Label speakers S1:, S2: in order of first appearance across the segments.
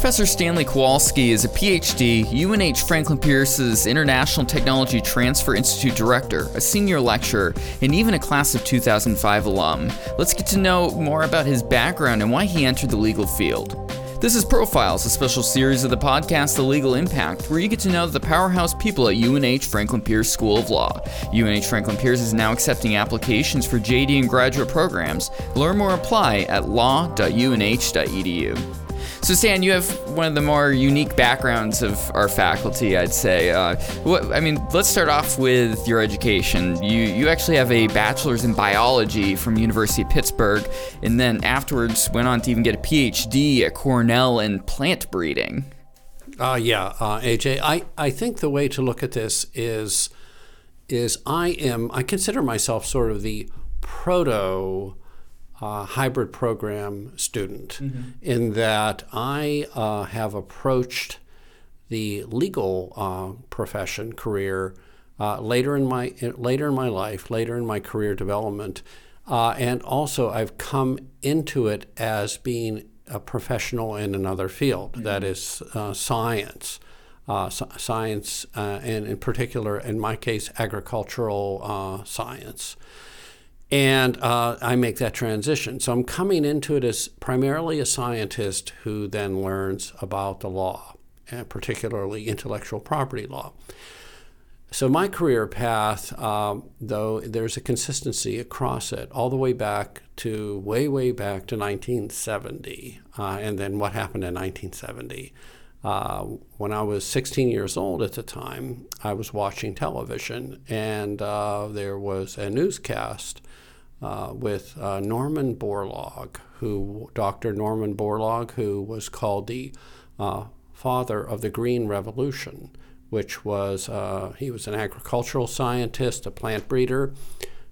S1: Professor Stanley Kowalski is a PhD, UNH Franklin Pierce's International Technology Transfer Institute Director, a senior lecturer, and even a class of 2005 alum. Let's get to know more about his background and why he entered the legal field. This is Profiles, a special series of the podcast The Legal Impact, where you get to know the powerhouse people at UNH Franklin Pierce School of Law. UNH Franklin Pierce is now accepting applications for JD and graduate programs. Learn more apply at law.unh.edu. So, Stan, you have one of the more unique backgrounds of our faculty, I'd say. Uh, what, I mean, let's start off with your education. You you actually have a bachelor's in biology from University of Pittsburgh, and then afterwards went on to even get a PhD at Cornell in plant breeding.
S2: Uh, yeah, uh, AJ. I, I think the way to look at this is is I am I consider myself sort of the proto uh, hybrid program student mm-hmm. in that I uh, have approached the legal uh, profession career uh, later in my later in my life, later in my career development, uh, and also I've come into it as being a professional in another field mm-hmm. that is uh, science. science, and in particular, in my case, agricultural science and uh, I make that transition. So I'm coming into it as primarily a scientist who then learns about the law, and particularly intellectual property law. So my career path, um, though, there's a consistency across it, all the way back to way, way back to 1970, uh, and then what happened in 1970. Uh, when I was 16 years old at the time, I was watching television, and uh, there was a newscast uh, with uh, Norman Borlaug, who Dr. Norman Borlaug, who was called the uh, father of the Green Revolution, which was he was an agricultural scientist, a plant breeder,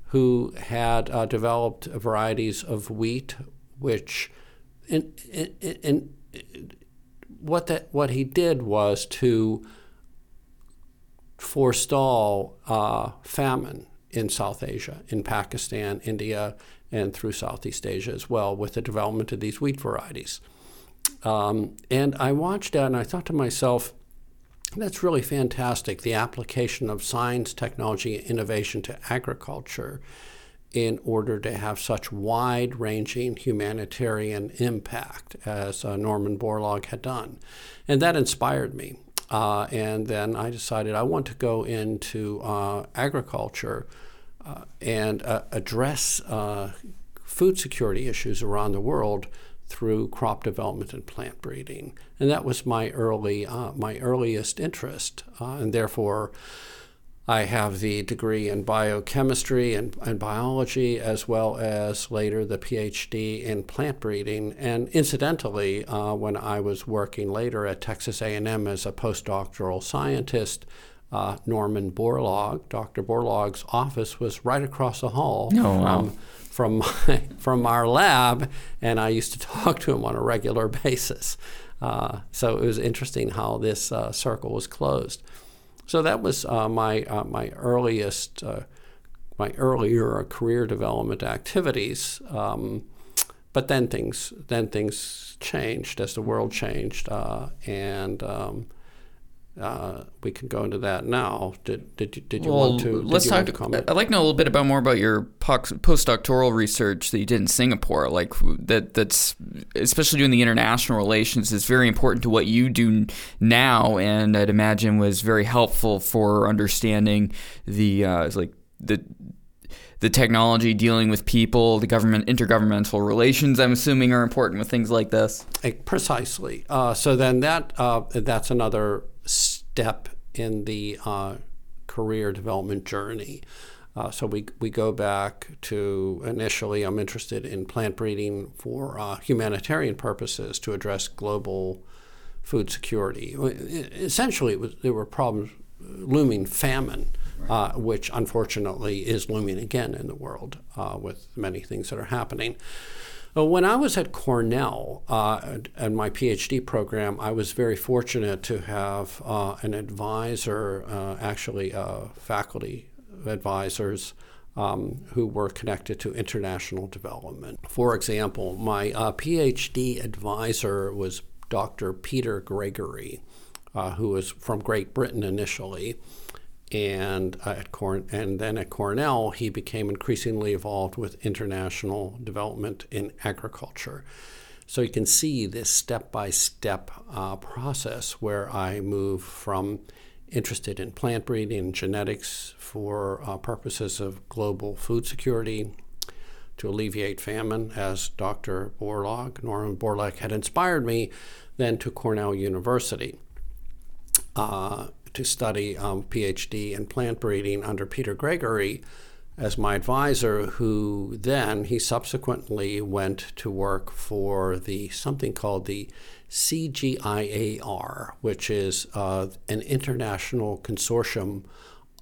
S2: who had developed varieties of wheat, which in, in, in, what that what he did was to forestall uh, famine in South Asia, in Pakistan, India, and through Southeast Asia as well, with the development of these wheat varieties. Um, and I watched that and I thought to myself, that's really fantastic, the application of science, technology, innovation to agriculture in order to have such wide ranging humanitarian impact as uh, Norman Borlaug had done. And that inspired me. Uh, and then I decided I want to go into uh, agriculture uh, and uh, address uh, food security issues around the world through crop development and plant breeding. And that was my early, my earliest interest, and therefore. I have the degree in biochemistry and, and, biology, as well as later the PhD in plant breeding. And incidentally, uh, when I was working later at Texas A&M as a postdoctoral scientist, uh, Norman Borlaug, Dr. Borlaug's office was right across the hall
S1: oh, from, wow.
S2: from, my, from our lab, and I used to talk to him on a regular basis. Uh, so it was interesting how this uh, circle was closed. So that was uh, my uh, my earliest uh, my earlier career development activities. Um, but then things then things changed as the world changed, uh, and um, uh, we can go into that now. Did did you, did you well, want to?
S1: Let's talk. To I'd like to know a little bit about more about your postdoctoral research that you did in Singapore. Like that. That's especially doing the international relations is very important to what you do now, and I'd imagine was very helpful for understanding the uh, like the the technology dealing with people, the government intergovernmental relations. I'm assuming are important with things like this.
S2: Precisely. Uh, so then that uh, that's another step in the uh, career development journey. Uh, so we, we go back to initially, I'm interested in plant breeding for uh, humanitarian purposes to address global food security. Essentially, was, there were problems looming famine, right. uh, which unfortunately is looming again in the world uh, with many things that are happening. When I was at Cornell uh, and my PhD program, I was very fortunate to have uh, an advisor, uh, actually, uh, faculty advisors. Um, who were connected to international development. For example, my uh, PhD advisor was Dr. Peter Gregory, uh, who was from Great Britain initially, and uh, at Corn- and then at Cornell, he became increasingly involved with international development in agriculture. So you can see this step by step process where I move from interested in plant breeding and genetics for uh, purposes of global food security to alleviate famine, as Dr. Borlaug, Norman Borlaug, had inspired me, then to Cornell University uh, to study um, PhD in plant breeding under Peter Gregory as my advisor, who then he subsequently went to work for the something called the CGIAR, which is uh, an international consortium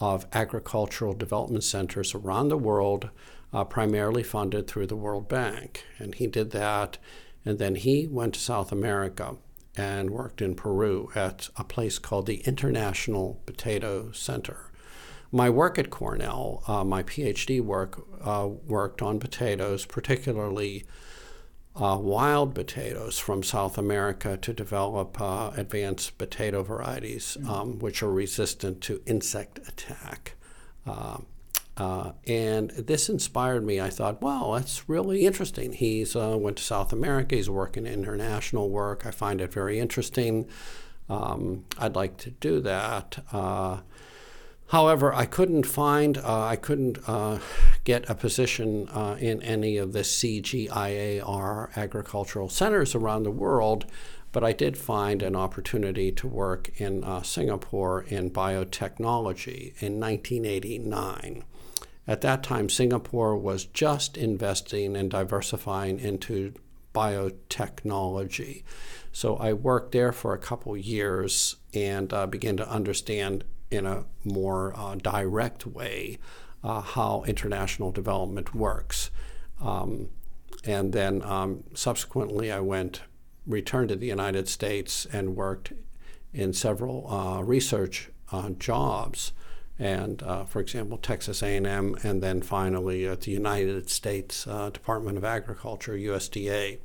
S2: of agricultural development centers around the world, uh, primarily funded through the World Bank. And he did that, and then he went to South America and worked in Peru at a place called the International Potato Center. My work at Cornell, uh, my PhD work, uh, worked on potatoes, particularly uh, wild potatoes from South America to develop uh, advanced potato varieties, mm. um, which are resistant to insect attack. Uh, uh, and this inspired me. I thought, wow, that's really interesting. He's uh, went to South America. He's working in international work. I find it very interesting. Um, I'd like to do that. Uh, However, I couldn't find, uh, I couldn't uh, get a position in any of the CGIAR agricultural centers around the world, but I did find an opportunity to work in Singapore in biotechnology in 1989. At that time, Singapore was just investing and diversifying into biotechnology. So I worked there for a couple years and uh, began to understand in a more uh, direct way uh, how international development works. Um, and then um, subsequently, I went, returned to the United States and worked in several uh, research uh, jobs. And uh, for example, Texas A&M, and then finally at the United States uh, Department of Agriculture, USDA.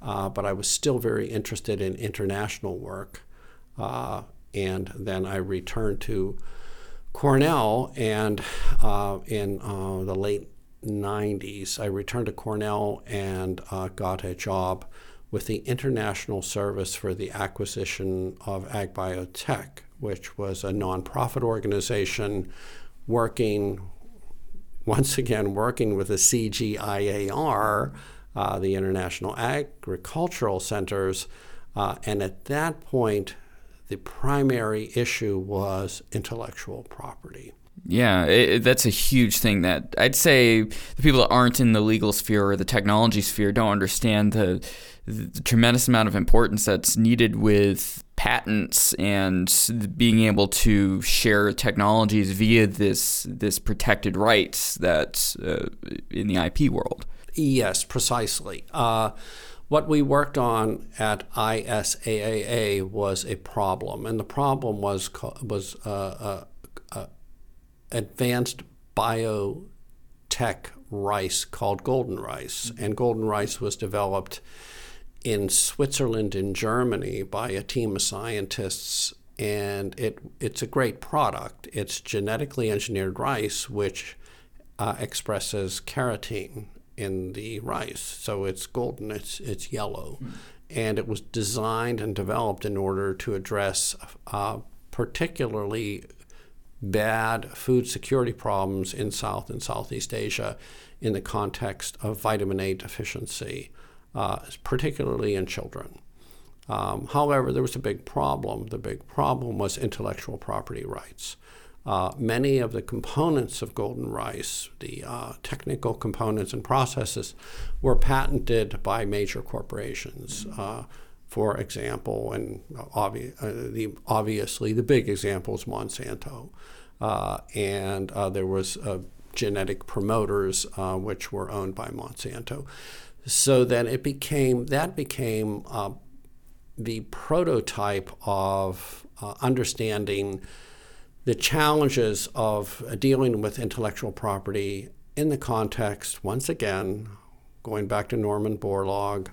S2: but I was still very interested in international work and then I returned to Cornell, and uh, in uh, the late 90s, I returned to Cornell and uh, got a job with the International Service for the Acquisition of Ag Biotech, which was a nonprofit organization working, once again, working with the CGIAR, uh, the International Agricultural Centers. Uh, and at that point, the primary issue was intellectual property.
S1: Yeah, it, that's a huge thing that I'd say the people that aren't in the legal sphere or the technology sphere don't understand the, the tremendous amount of importance that's needed with patents and being able to share technologies via this this protected rights that uh, in the IP world.
S2: Yes, precisely. Uh, what we worked on at ISAAA was a problem, and the problem was was uh, uh, uh, advanced biotech rice called golden rice, and golden rice was developed in Switzerland and Germany by a team of scientists, and it it's a great product. It's genetically engineered rice, which uh, expresses carotene in the rice. So it's golden, it's, it's yellow. Mm. And it was designed and developed in order to address uh, particularly bad food security problems in South and Southeast Asia in the context of vitamin A deficiency, uh, particularly in children. Um, however, there was a big problem. The big problem was intellectual property rights. Uh, many of the components of golden rice, the uh, technical components and processes, were patented by major corporations. Uh, for example, and obvi- uh, the, obviously the big example is Monsanto. Uh, and uh, there was genetic promoters which were owned by Monsanto. So then it became, that became the prototype of understanding the challenges of dealing with intellectual property in the context, once again, going back to Norman Borlaug,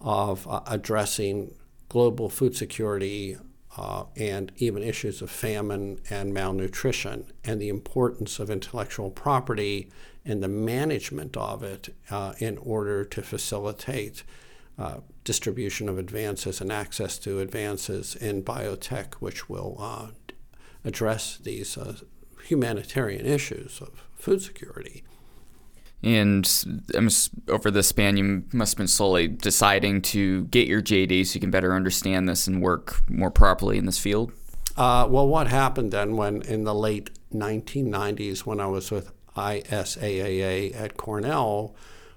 S2: of uh, addressing global food security uh, and even issues of famine and malnutrition, and the importance of intellectual property and the management of it uh, in order to facilitate uh, distribution of advances and access to advances in biotech, which will uh, address these uh, humanitarian issues of food security.
S1: And over the span, you must have been slowly deciding to get your JD so you can better understand this and work more properly in this field.
S2: Uh, well, what happened then when in the late 1990s, when I was with ISAAA at Cornell,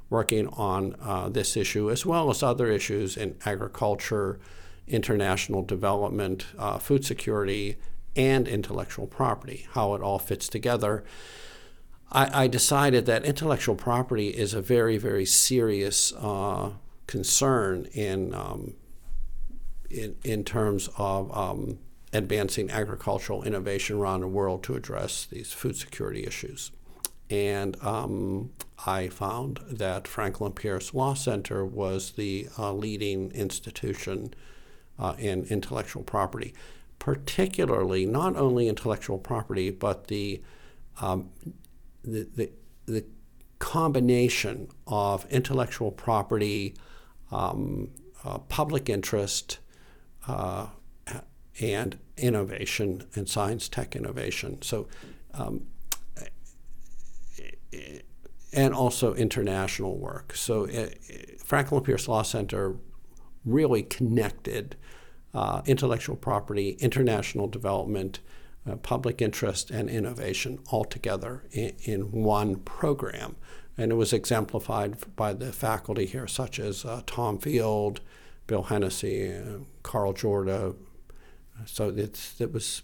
S2: working on uh, this issue as well as other issues in agriculture, international development, uh, food security, and intellectual property, how it all fits together. I, I decided that intellectual property is a very, very serious uh, concern in, um, in, in terms of um, advancing agricultural innovation around the world to address these food security issues. And um, I found that Franklin Pierce Law Center was the uh, leading institution uh, in intellectual property, particularly not only intellectual property, but the um, the, the, the combination of intellectual property, um, uh, public interest, uh, and innovation and science tech innovation. So, um, and also international work. So, uh, Franklin Pierce Law Center really connected uh, intellectual property, international development, uh, public interest and innovation all together in, in, one program. And it was exemplified by the faculty here, such as uh, Tom Field, Bill Hennessey, uh, Karl Jorda. So it's, it was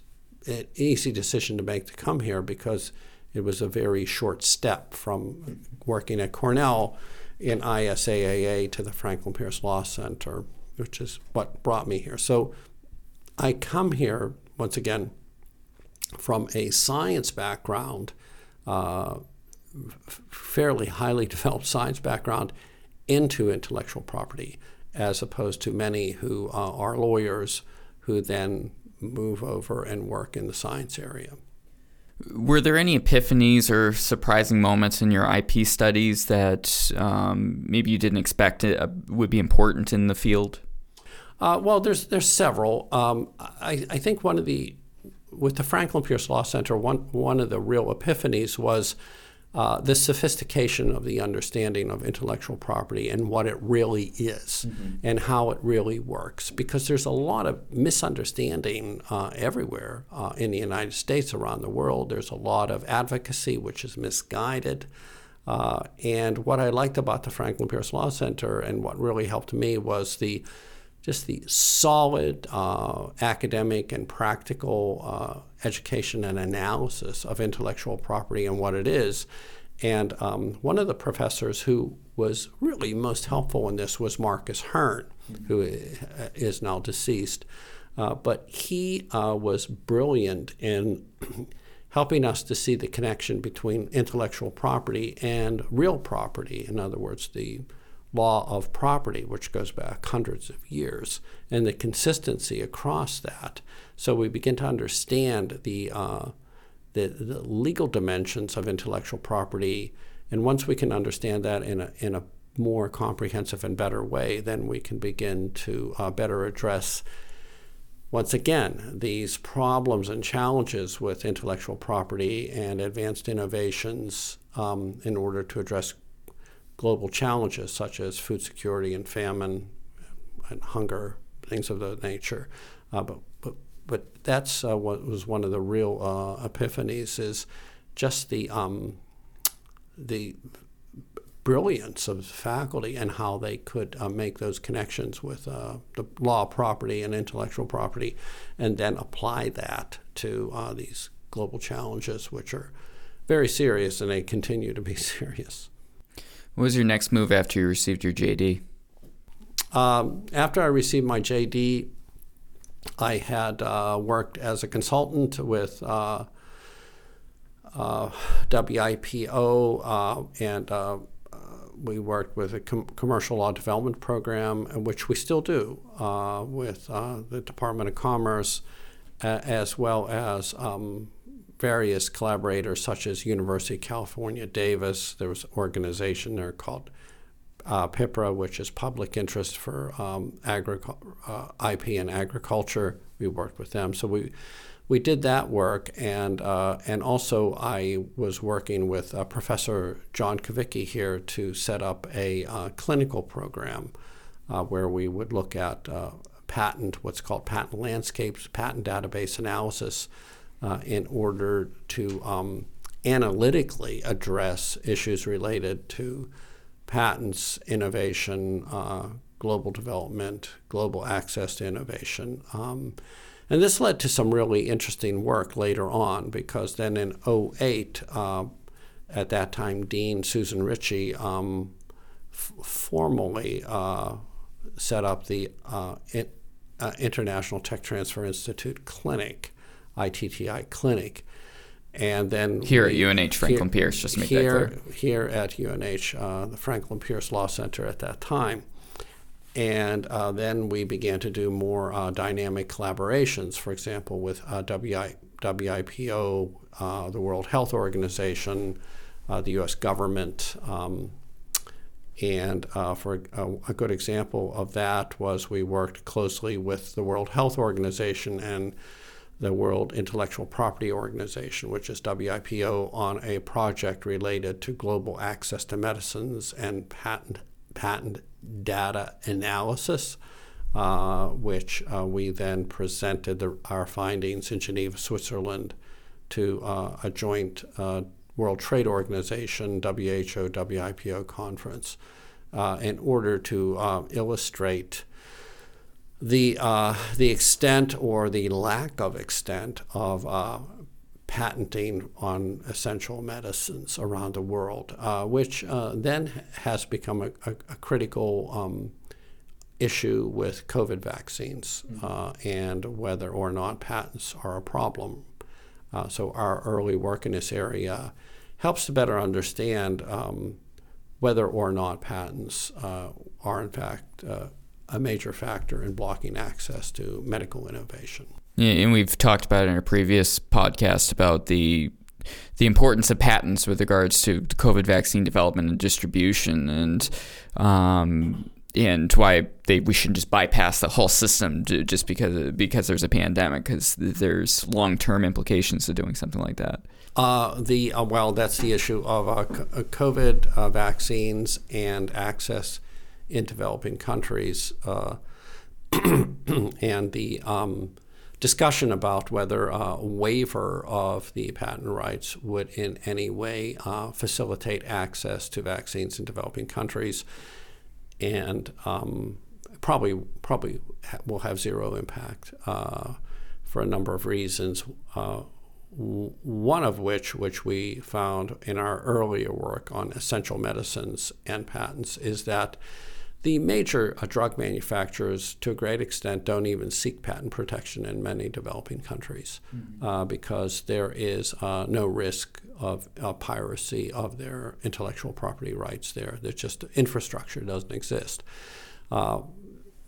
S2: an easy decision to make to come here because it was a very short step from working at Cornell in ISAAA to the Franklin Pierce Law Center, which is what brought me here. So I come here once again from a science background, uh, fairly highly developed science background, into intellectual property, as opposed to many who uh, are lawyers who then move over and work in the science area.
S1: Were there any epiphanies or surprising moments in your IP studies that um, maybe you didn't expect uh, would be important in the field?
S2: Uh, well, there's there's several. Um, I, I think one of the with the Franklin Pierce Law Center, one, one of the real epiphanies was uh, the sophistication of the understanding of intellectual property and what it really is mm-hmm. and how it really works. Because there's a lot of misunderstanding uh, everywhere uh, in the United States, around the world. There's a lot of advocacy which is misguided. Uh, and what I liked about the Franklin Pierce Law Center and what really helped me was the just the solid uh, academic and practical uh, education and analysis of intellectual property and what it is. And um, one of the professors who was really most helpful in this was Marcus Hurn, who is now deceased. Uh, but he uh, was brilliant in helping us to see the connection between intellectual property and real property. In other words, the law of property, which goes back hundreds of years, and the consistency across that. So we begin to understand the, uh, the, the, legal dimensions of intellectual property. And once we can understand that in a, in a more comprehensive and better way, then we can begin to uh, better address, once again, these problems and challenges with intellectual property and advanced innovations um, in order to address global challenges such as food security and famine and hunger, things of that nature. Uh, but, but, but that's uh, what was one of the real uh, epiphanies is just the, um, the brilliance of faculty and how they could uh, make those connections with uh, the law of property and intellectual property and then apply that to uh, these global challenges, which are very serious and they continue to be serious.
S1: What was your next move after you received your JD?
S2: Um, after I received my JD, I had uh, worked as a consultant with uh, uh, WIPO uh, and uh, we worked with a com- commercial law development program, which we still do with the Department of Commerce, as well as um, various collaborators such as University of California, Davis. There was an organization there called uh, PIPRA, which is Public Interest for um, uh, IP and Agriculture. We worked with them, so we we did that work, and uh, and also I was working with uh, Professor John Cavicchi here to set up a uh, clinical program uh, where we would look at patent, what's called patent landscapes, patent database analysis, in order to um, analytically address issues related to patents, innovation, uh, global development, global access to innovation. Um, and this led to some really interesting work later on because then in 08, uh, at that time, Dean Susan Richey um, f- formally uh, set up the uh, uh, International Tech Transfer Institute Clinic, ITTI Clinic and then
S1: here we, at UNH Franklin here, Pierce, just make
S2: here,
S1: that clear.
S2: Here at UNH, uh, the Franklin Pierce Law Center at that time. And uh, then we began to do more uh, dynamic collaborations, for example, with uh, WI, WIPO, uh, the World Health Organization, uh, the US government. Um, and for a, a, good example of that was we worked closely with the World Health Organization and the World Intellectual Property Organization, which is WIPO, on a project related to global access to medicines and patent, patent data analysis, uh, which uh, we then presented the, our findings in Geneva, Switzerland, to uh, a joint uh, World Trade Organization, WHO, WIPO conference, uh, in order to uh, illustrate the uh, the extent or the lack of extent of uh, patenting on essential medicines around the world, uh, which uh, then has become a, a, a critical um, issue with COVID vaccines mm-hmm. and whether or not patents are a problem. Uh, so our early work in this area helps to better understand um, whether or not patents are in fact a major factor in blocking access to medical innovation.
S1: Yeah, and we've talked about in a previous podcast about the the importance of patents with regards to COVID vaccine development and distribution, and um, and why they we shouldn't just bypass the whole system just because because there's a pandemic, because there's long term implications to doing something like that.
S2: Uh, the uh, well, that's the issue of uh, uh COVID uh, vaccines and access in developing countries, uh, and the um, discussion about whether a waiver of the patent rights would in any way uh, facilitate access to vaccines in developing countries, and um, probably probably will have zero impact uh, for a number of reasons. Uh, one of which, which we found in our earlier work on essential medicines and patents, is that the major uh, drug manufacturers, to a great extent, don't even seek patent protection in many developing countries mm-hmm. uh, because there is uh, no risk of uh, piracy of their intellectual property rights there. There's just infrastructure doesn't exist. Uh,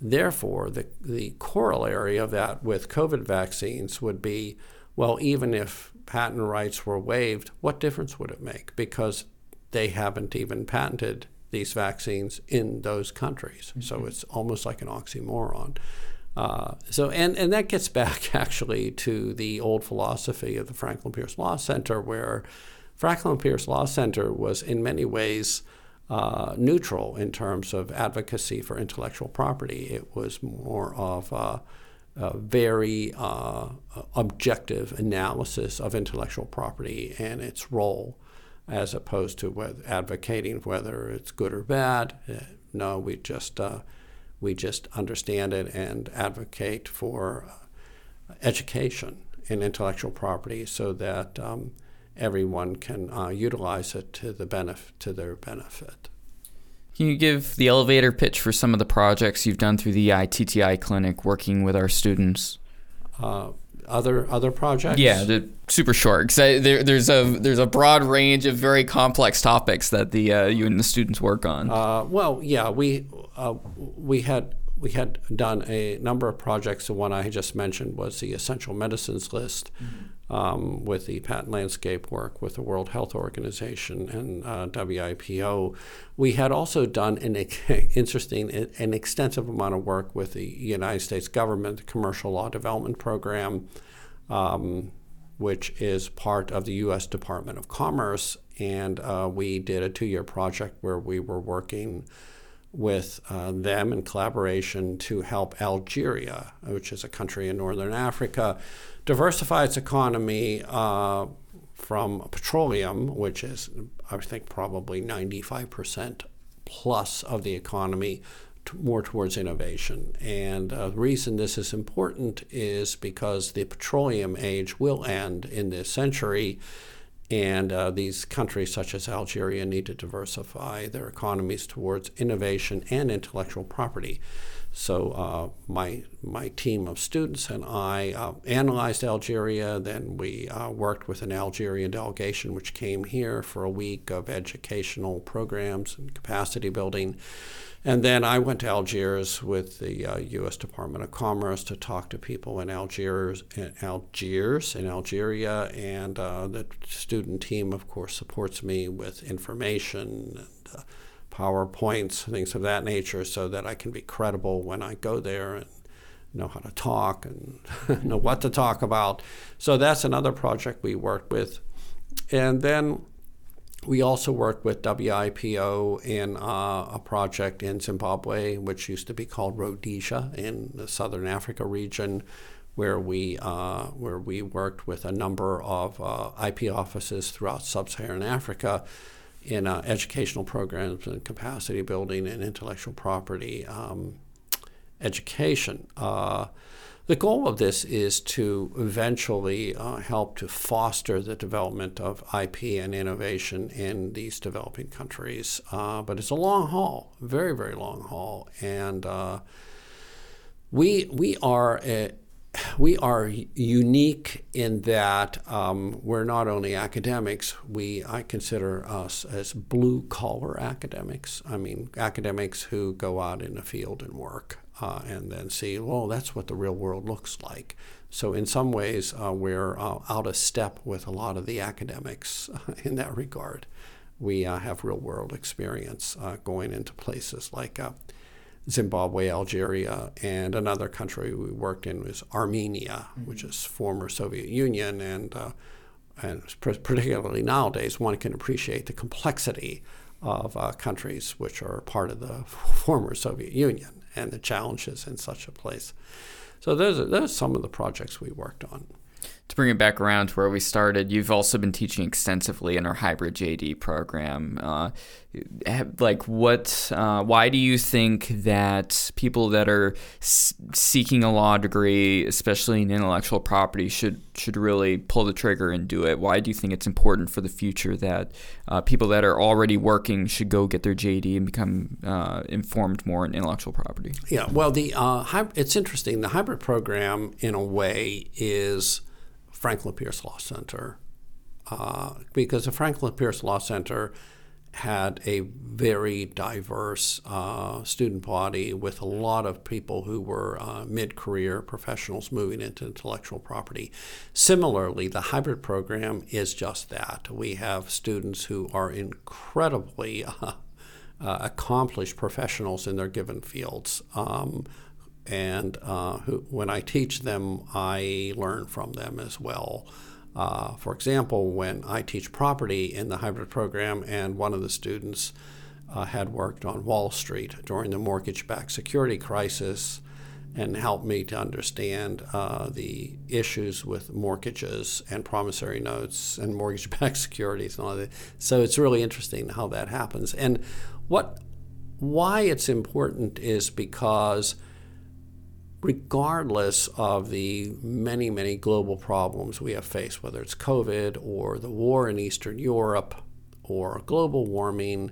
S2: therefore, the, the corollary of that with COVID vaccines would be well, even if patent rights were waived, what difference would it make? Because they haven't even patented these vaccines in those countries. Mm-hmm. So it's almost like an oxymoron. Uh, so and, and that gets back actually to the old philosophy of the Franklin Pierce Law Center, where Franklin Pierce Law Center was in many ways uh, neutral in terms of advocacy for intellectual property. It was more of a, a very uh, objective analysis of intellectual property and its role as opposed to whether, advocating whether it's good or bad. Uh, no, we just uh, we just understand it and advocate for education in intellectual property so that um, everyone can uh, utilize it to the benefit to their benefit.
S1: Can you give the elevator pitch for some of the projects you've done through the ITTI clinic working with our students?
S2: Uh, other other projects.
S1: Yeah, the super short because there, there's a there's a broad range of very complex topics that the uh, you and the students work on.
S2: Uh, well, yeah, we uh, we had we had done a number of projects. The one I just mentioned was the essential medicines list. Mm-hmm. Um, with the patent landscape work with the World Health Organization and uh, WIPO. We had also done an interesting, an extensive amount of work with the United States government, the Commercial Law Development Program, um, which is part of the U.S. Department of Commerce. And uh, we did a two year project where we were working with uh, them in collaboration to help Algeria, which is a country in northern Africa, diversify its economy uh, from petroleum, which is, I think, probably 95% plus of the economy, more towards innovation. And uh, the reason this is important is because the petroleum age will end in this century and uh, these countries, such as Algeria, need to diversify their economies towards innovation and intellectual property. So uh, my my team of students and I uh, analyzed Algeria. Then we uh, worked with an Algerian delegation, which came here for a week of educational programs and capacity building. And then I went to Algiers with the uh, U.S. Department of Commerce to talk to people in Algiers, in Algiers, in Algeria, and uh, the student team, of course, supports me with information and uh, PowerPoints, things of that nature, so that I can be credible when I go there and know how to talk and know what to talk about. So that's another project we worked with, and then we also worked with WIPO in uh, a project in Zimbabwe, which used to be called Rhodesia in the Southern Africa region, where we uh, where we worked with a number of uh, IP offices throughout Sub-Saharan Africa in uh, educational programs and capacity building and intellectual property um, education. The goal of this is to eventually uh, help to foster the development of IP and innovation in these developing countries. Uh, but it's a long haul, very, very long haul. And uh, we, we are a, we are unique in that um, we're not only academics. We I consider us as blue collar academics. I mean, academics who go out in the field and work uh, and then see, well, that's what the real world looks like. So, in some ways, uh, we're uh, out of step with a lot of the academics in that regard. We uh, have real world experience uh, going into places like uh, Zimbabwe, Algeria, and another country we worked in was Armenia, mm-hmm. which is former Soviet Union, and and particularly nowadays, one can appreciate the complexity of uh, countries which are part of the former Soviet Union and the challenges in such a place. So those are, those are some of the projects we worked on
S1: to bring it back around to where we started, you've also been teaching extensively in our hybrid JD program. Uh, like, what? Uh, why do you think that people that are s- seeking a law degree, especially in intellectual property, should should really pull the trigger and do it? Why do you think it's important for the future that uh, people that are already working should go get their JD and become uh, informed more in intellectual property?
S2: Yeah, well, the uh, it's interesting. The hybrid program, in a way, is Franklin Pierce Law Center uh, because the Franklin Pierce Law Center had a very diverse uh, student body with a lot of people who were uh, mid career professionals moving into intellectual property. Similarly, the hybrid program is just that. We have students who are incredibly uh, accomplished professionals in their given fields. Um, and uh, who, when I teach them, I learn from them as well. Uh, for example, when I teach property in the hybrid program, and one of the students uh, had worked on Wall Street during the mortgage backed security crisis and helped me to understand uh, the issues with mortgages and promissory notes and mortgage backed securities and all that. So it's really interesting how that happens. And what why it's important is because regardless of the many, many global problems we have faced, whether it's COVID or the war in Eastern Europe or global warming,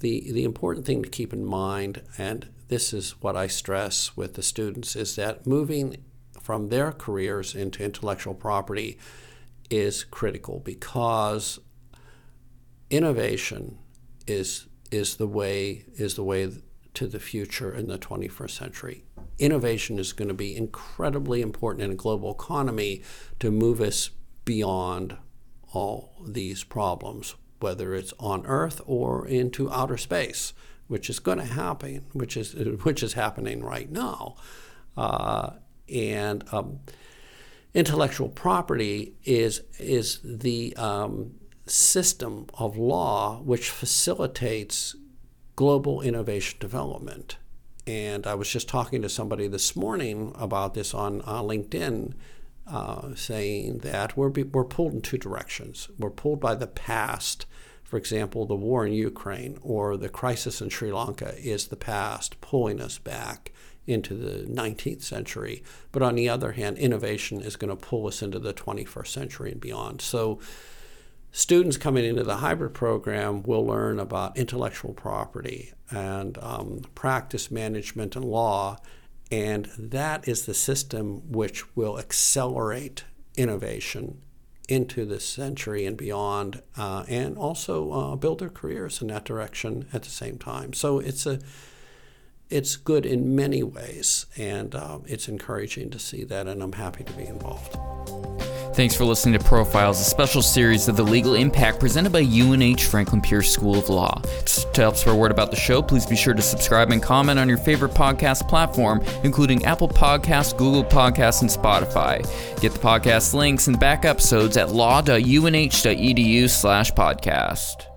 S2: the, the important thing to keep in mind, and this is what I stress with the students, is that moving from their careers into intellectual property is critical because innovation is is the way is the way to the future in the 21st century. Innovation is going to be incredibly important in a global economy to move us beyond all these problems, whether it's on Earth or into outer space, which is going to happen, which is which is happening right now, uh, and um, intellectual property is is the um, system of law which facilitates global innovation development. And I was just talking to somebody this morning about this on uh, LinkedIn, uh, saying that we're, we're pulled in two directions. We're pulled by the past. For example, the war in Ukraine or the crisis in Sri Lanka is the past, pulling us back into the 19th century. But on the other hand, innovation is going to pull us into the 21st century and beyond. So students coming into the hybrid program will learn about intellectual property and um, practice management and law. And that is the system which will accelerate innovation into this century and beyond, uh, and also uh, build their careers in that direction at the same time. So it's a it's good in many ways, and uh, it's encouraging to see that, and I'm happy to be involved.
S1: Thanks for listening to Profiles, a special series of the legal impact presented by UNH Franklin Pierce School of Law. To help spread word about the show, please be sure to subscribe and comment on your favorite podcast platform, including Apple Podcasts, Google Podcasts, and Spotify. Get the podcast links and back episodes at law.unh.edu slash podcast.